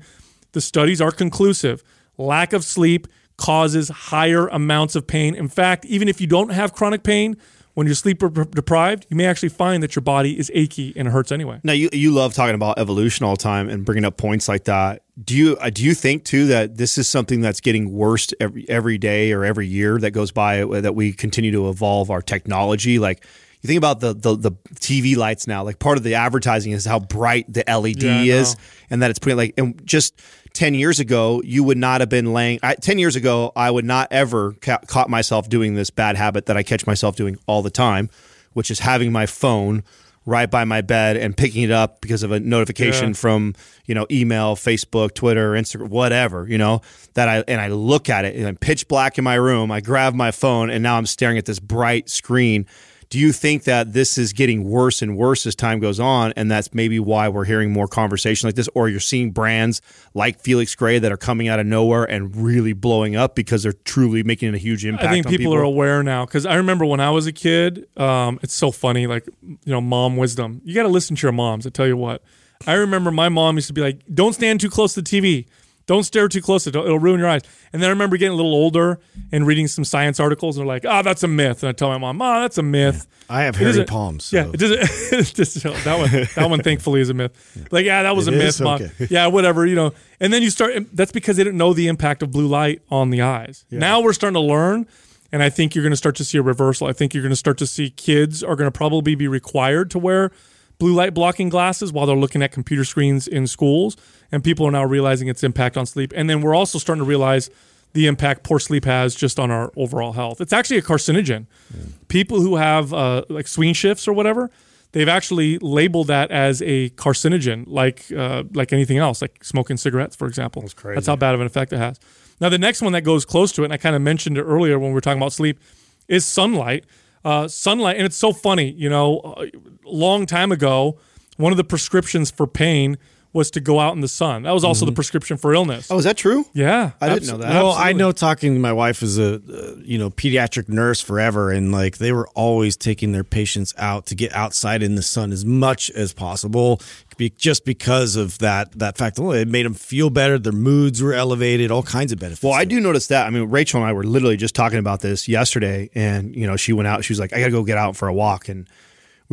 the studies are conclusive. Lack of sleep causes higher amounts of pain. In fact, even if you don't have chronic pain, when you're sleep deprived, you may actually find that your body is achy and it hurts anyway. Now, you you love talking about evolution all the time and bringing up points like that. Do you uh, do you think too that this is something that's getting worse every every day or every year that goes by uh, that we continue to evolve our technology? Like you think about the, the the TV lights now. Like part of the advertising is how bright the LED yeah, is, and that it's putting like and just. 10 years ago, you would not have been laying. I, 10 years ago, I would not ever ca- caught myself doing this bad habit that I catch myself doing all the time, which is having my phone right by my bed and picking it up because of a notification yeah. from you know email facebook twitter instagram whatever you know that i and i look at it and i'm pitch black in my room i grab my phone and now i'm staring at this bright screen do you think that this is getting worse and worse as time goes on, and that's maybe why we're hearing more conversation like this, or you're seeing brands like Felix Gray that are coming out of nowhere and really blowing up because they're truly making a huge impact? I think people, people, are aware now because I remember when I was a kid. Um, it's so funny, like you know, mom wisdom. You got to listen to your moms. I tell you what. I remember my mom used to be like, "Don't stand too close to the TV." Don't stare too close; it'll, it'll ruin your eyes. And then I remember getting a little older and reading some science articles, and they're like, "Oh, that's a myth." And I tell my mom, "Oh, that's a myth." I have it hairy palms. So. Yeah, it doesn't. just, that one, that one, thankfully, is a myth. Like, yeah, that was it a myth, mom. Okay. Yeah, whatever, you know. And then you start. That's because they didn't know the impact of blue light on the eyes. Yeah. Now we're starting to learn. And I think you're going to start to see a reversal. I think you're going to start to see kids are going to probably be required to wear blue light blocking glasses while they're looking at computer screens in schools and people are now realizing its impact on sleep. And then we're also starting to realize the impact poor sleep has just on our overall health. It's actually a carcinogen. Yeah. People who have uh, like swing shifts or whatever, they've actually labeled that as a carcinogen, like uh, like anything else, like smoking cigarettes, for example. That's crazy. That's how bad of an effect it has. Now, the next one that goes close to it, and I kind of mentioned it earlier when we were talking about sleep, is sunlight. Uh, sunlight, and it's so funny, you know, a uh, long time ago, one of the prescriptions for pain was to go out in the sun. That was also mm-hmm. the prescription for illness. Oh, is that true? Yeah, I didn't know that. Well, Absolutely. I know talking. To my wife is a uh, you know pediatric nurse forever, and like they were always taking their patients out to get outside in the sun as much as possible, just because of that that fact alone. It made them feel better. Their moods were elevated. All kinds of benefits. Well, I do notice that. I mean, Rachel and I were literally just talking about this yesterday, and you know, she went out. She was like, "I got to go get out for a walk," and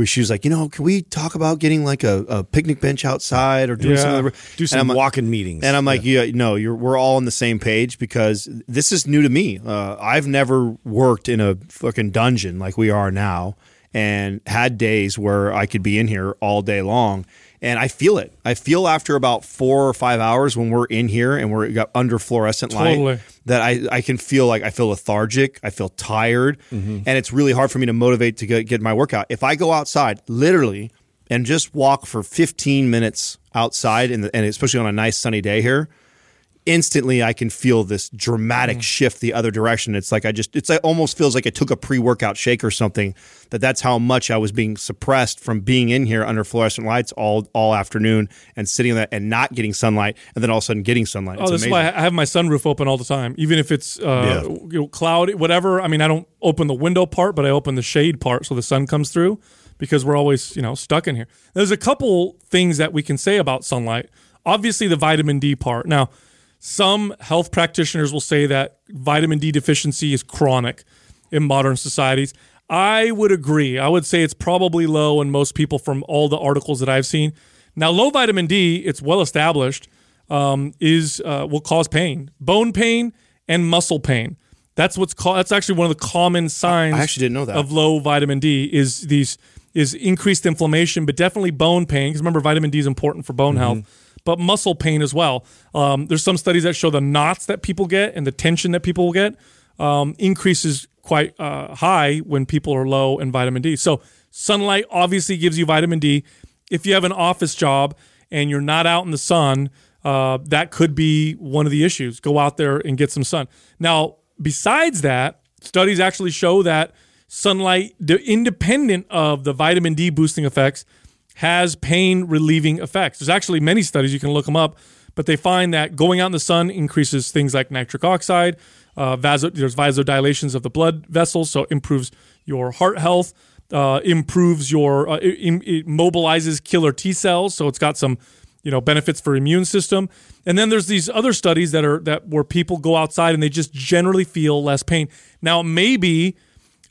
where she was like, you know, can we talk about getting like a, a picnic bench outside or doing yeah. some do some walking meetings? And I'm like, yeah, yeah no, you're we're all on the same page because this is new to me. Uh, I've never worked in a fucking dungeon like we are now, and had days where I could be in here all day long. And I feel it. I feel after about four or five hours when we're in here and we're got under fluorescent Totally. light that I, I can feel like I feel lethargic. I feel tired, mm-hmm. and it's really hard for me to motivate to get, get my workout. If I go outside, literally, and just walk for 15 minutes outside, in the, and especially on a nice sunny day here, instantly I can feel this dramatic shift the other direction. It's like I just it's like almost feels like I took a pre-workout shake or something. That that's how much I was being suppressed from being in here under fluorescent lights all all afternoon and sitting that and not getting sunlight and then all of a sudden getting sunlight. Oh, It's this is amazing. why I have my sunroof open all the time, even if it's uh, you know, cloudy, whatever. I mean, I don't open the window part, but I open the shade part so the sun comes through because we're always you know stuck in here. There's a couple things that we can say about sunlight. Obviously, the vitamin D part. Now, some health practitioners will say that vitamin D deficiency is chronic in modern societies. I would agree. I would say it's probably low in most people from all the articles that I've seen. Now, low vitamin D, it's well established, um, is uh, will cause pain, bone pain, and muscle pain. That's what's called. That's actually one of the common signs. I actually didn't know that. of low vitamin D is these is increased inflammation, but definitely bone pain. Because remember, vitamin D is important for Mm-hmm. bone health, but muscle pain as well. Um, there's some studies that show the knots that people get and the tension that people will get um, increases quite uh, high when people are low in vitamin D. So sunlight obviously gives you vitamin D. If you have an office job and you're not out in the sun, uh, that could be one of the issues. Go out there and get some sun. Now, besides that, studies actually show that sunlight, independent of the vitamin D boosting effects, has pain relieving effects. There's actually many studies, you can look them up, but they find that going out in the sun increases things like nitric oxide, uh, vaso, there's vasodilations of the blood vessels, so improves your heart health, uh, improves your, uh, it, it mobilizes killer T cells, so it's got some you know benefits for immune system and then there's these other studies that are that where people go outside and they just generally feel less pain now maybe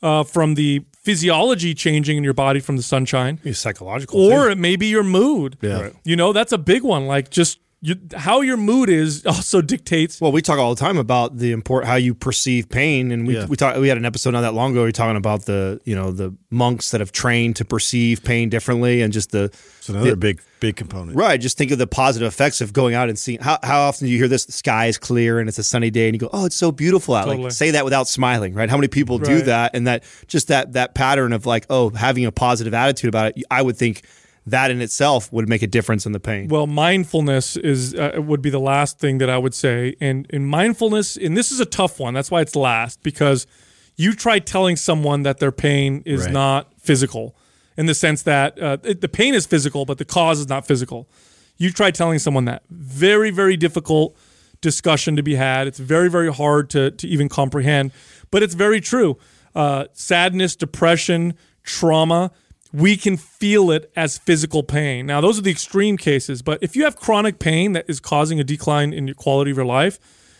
uh, from the physiology changing in your body from the sunshine It's psychological. or too. it may be your mood Yeah. Right. you know that's a big one like just you, how your mood is also dictates Well, we talk all the time about the import how you perceive pain, and we Yeah. we talk we had an episode not that long ago. We were talking about the you know the monks that have trained to perceive pain differently, and just the It's another big big component. right. Just think of the positive effects of going out and seeing. How how often do you hear this? The sky is clear and it's a sunny day, and you go, "Oh, it's so beautiful out." Totally. Like say that without smiling, right? How many people do that? And that just that that pattern of like, oh, having a positive attitude about it. I would think that in itself would make a difference in the pain. Well, mindfulness is uh, would be the last thing that I would say, and in mindfulness, and this is a tough one. That's why it's last because you try telling someone that their pain is Right. not physical, in the sense that uh, it, the pain is physical, but the cause is not physical. You try telling someone that very very difficult discussion to be had. It's very very hard to to even comprehend, but it's very true. Uh, sadness, depression, trauma we can feel it as physical pain. Now, those are the extreme cases, but if you have chronic pain that is causing a decline in your quality of your life,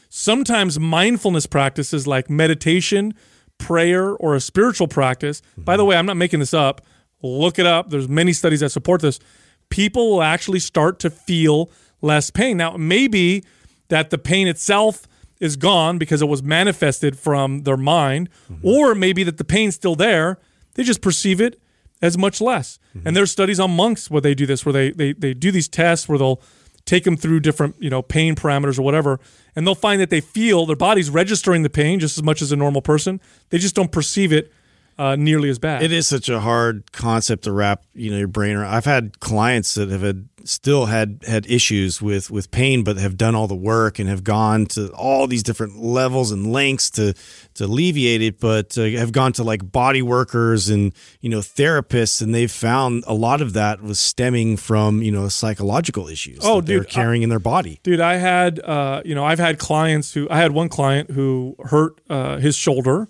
sometimes mindfulness practices like meditation, prayer, or a spiritual practice. By the mm-hmm. way, I'm not making this up. Look it up. There's many studies that support this. People will actually start to feel less pain. Now, it may be that the pain itself is gone because it was manifested from their mind, mm-hmm. or maybe that the pain's still there. They just perceive it as much less. And there's studies on monks where they do this, where they, they they do these tests where they'll take them through different you know pain parameters or whatever, and they'll find that they feel their body's registering the pain just as much as a normal person. They just don't perceive it uh, nearly as bad. It is such a hard concept to wrap, you know, your brain around. I've had clients that have had still had had issues with with pain, but have done all the work and have gone to all these different levels and lengths to to alleviate it, but uh, have gone to like body workers and you know therapists, and they've found a lot of that was stemming from you know psychological issues. Oh, that they're dude, I- carrying in their body. Dude, I had, uh, you know, I've had clients who, I had one client who hurt uh, his shoulder,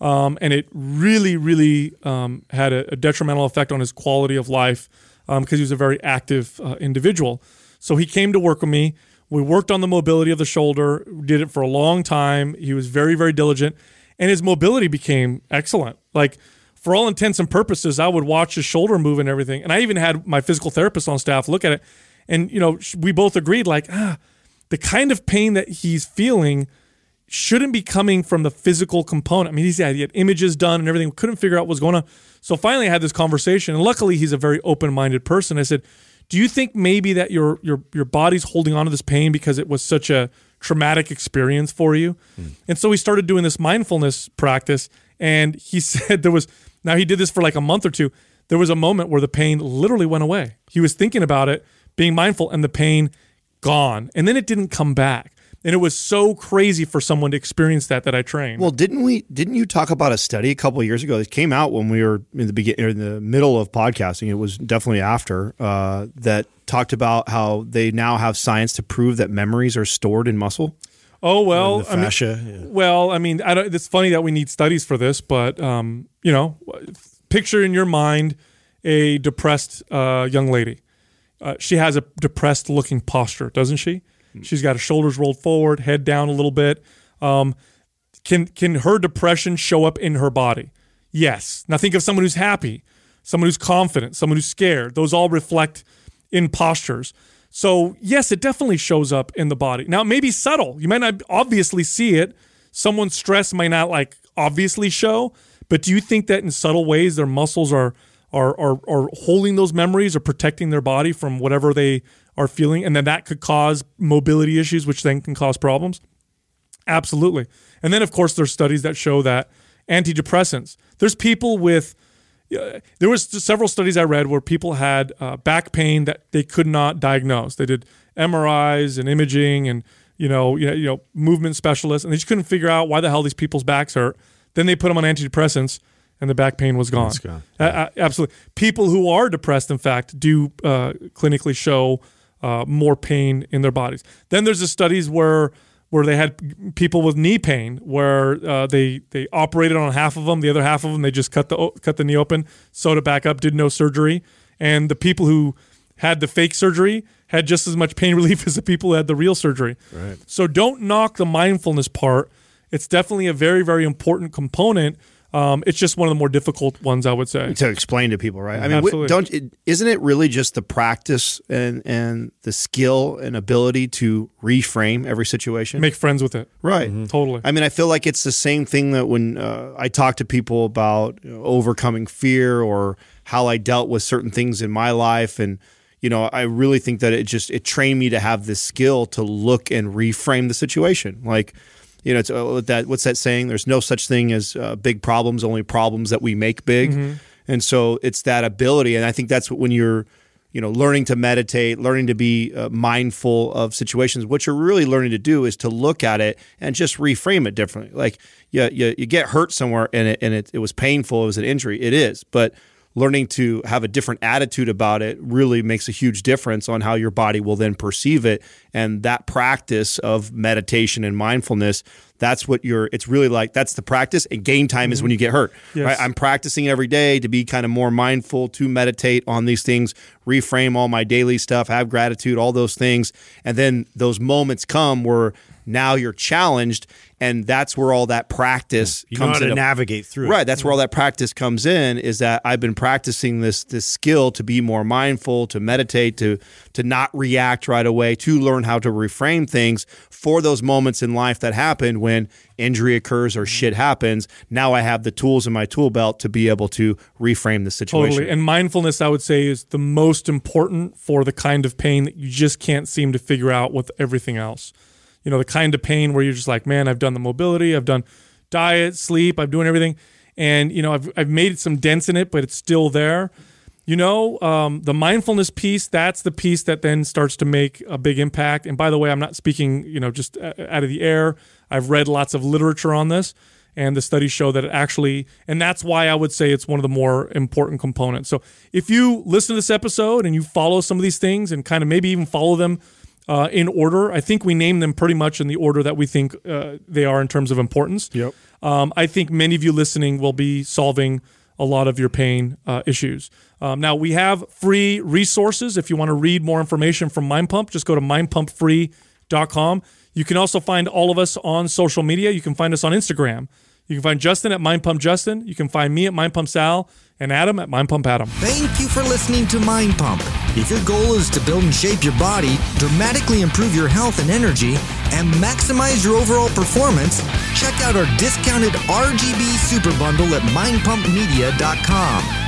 um, and it really, really um, had a, a detrimental effect on his quality of life because he was a very active uh, individual. So he came to work with me. We worked on the mobility of the shoulder, did it for a long time. He was very, very diligent, and his mobility became excellent. Like, for all intents and purposes, I would watch his shoulder move and everything. And I even had my physical therapist on staff look at it. And, you know, we both agreed, like, ah, the kind of pain that he's feeling shouldn't be coming from the physical component. I mean, he's had, he had images done and everything. We couldn't figure out what was going on. So finally, I had this conversation, and luckily, he's a very open minded person. I said, Do you think maybe that your your your body's holding on to this pain because it was such a traumatic experience for you? Hmm. And so we started doing this mindfulness practice and he said there was now he did this for like a month or two. There was a moment where the pain literally went away. He was thinking about it, being mindful and the pain gone. And then it didn't come back. And it was so crazy for someone to experience that that I trained. Well, didn't we? Didn't you talk about a study a couple of years ago that came out when we were in the begin or in the middle of podcasting? It was definitely after uh, that talked about how they now have science to prove that memories are stored in muscle. oh well, the I mean, fascia. yeah. Well, I mean, I don't, it's funny that we need studies for this, but um, you know, picture in your mind a depressed uh, young lady. Uh, she has a depressed looking posture, doesn't she? She's got her shoulders rolled forward, head down a little bit. Um, can can her depression show up in her body? Yes. Now think of someone who's happy, someone who's confident, someone who's scared. Those all reflect in postures. So yes, it definitely shows up in the body. Now it may be subtle. You might not obviously see it. Someone's stress might not like obviously show, but do you think that in subtle ways their muscles are are are, are holding those memories or protecting their body from whatever they are feeling, and then that could cause mobility issues, which then can cause problems? Absolutely. And then, of course, there's studies that show that antidepressants. There's people with. Uh, there was several studies I read where people had uh, back pain that they could not diagnose. They did MRIs and imaging and you know you know, you know movement specialists, and they just couldn't figure out why the hell these people's backs hurt. Then they put them on antidepressants, and the back pain was gone. Gone. Uh, uh, absolutely. People who are depressed, in fact, do uh, clinically show uh, more pain in their bodies. Then there's the studies where where they had people with knee pain, where uh, they they operated on half of them, the other half of them they just cut the cut the knee open, sewed it back up, did no surgery, and the people who had the fake surgery had just as much pain relief as the people who had the real surgery. Right. So don't knock the mindfulness part. It's definitely a very very important component. Um, it's just one of the more difficult ones, I would say. to explain to people, right? I mean, Absolutely. don't it, isn't it really just the practice and and the skill and ability to reframe every situation? Make friends with it. right. Totally. I mean, I feel like it's the same thing that when uh, I talk to people about you know, overcoming fear or how I dealt with certain things in my life, and you know, I really think that it just it trained me to have this skill to look and reframe the situation. Like, you know, it's uh, that what's that saying? There's no such thing as uh, big problems, only problems that we make big. And so it's that ability, and I think that's what when you're you know learning to meditate learning to be uh, mindful of situations what you're really learning to do is to look at it and just reframe it differently like you, you, you get hurt somewhere and it and it, it was painful it was an injury it is but learning to have a different attitude about it really makes a huge difference on how your body will then perceive it. And that practice of meditation and mindfulness that's what you're it's really like that's the practice. And game time is when mm-hmm. you get hurt Yes. right? I'm practicing every day to be kind of more mindful to meditate on these things reframe all my daily stuff have gratitude all those things. And then those moments come where now you're challenged and that's where all that practice You know comes how to navigate through. Right, that's where all that practice comes in. Is that I've been practicing this this skill to be more mindful, to meditate, to to not react right away, to learn how to reframe things for those moments in life that happen when injury occurs or shit happens. Now I have the tools in my tool belt to be able to reframe the situation. Totally. And mindfulness, I would say, is the most important for the kind of pain that you just can't seem to figure out with everything else. You know, the kind of pain where you're just like, man, I've done the mobility, I've done diet, sleep, I'm doing everything. And, you know, I've, I've made some dents in it, but it's still there. You know, um, the mindfulness piece, that's the piece that then starts to make a big impact. And by the way, I'm not speaking, you know, just uh, out of the air. I've read lots of literature on this and the studies show that it actually and that's why i would say it's one of the more important components so if you listen to this episode and you follow some of these things and kind of maybe even follow them uh, in order i think we name them pretty much in the order that we think uh, they are in terms of importance Yep. um, i think many of you listening will be solving a lot of your pain uh, issues um, now we have free resources if you want to read more information from mind pump just go to mindpumpfree.com you can also find all of us on social media. You can find us on Instagram. You can find Justin at Mind Pump Justin. You can find me at Mind Pump Sal and Adam at Mind Pump Adam. Thank you for listening to Mind Pump. If your goal is to build and shape your body, dramatically improve your health and energy, and maximize your overall performance, check out our discounted RGB Super Bundle at mindpumpmedia.com.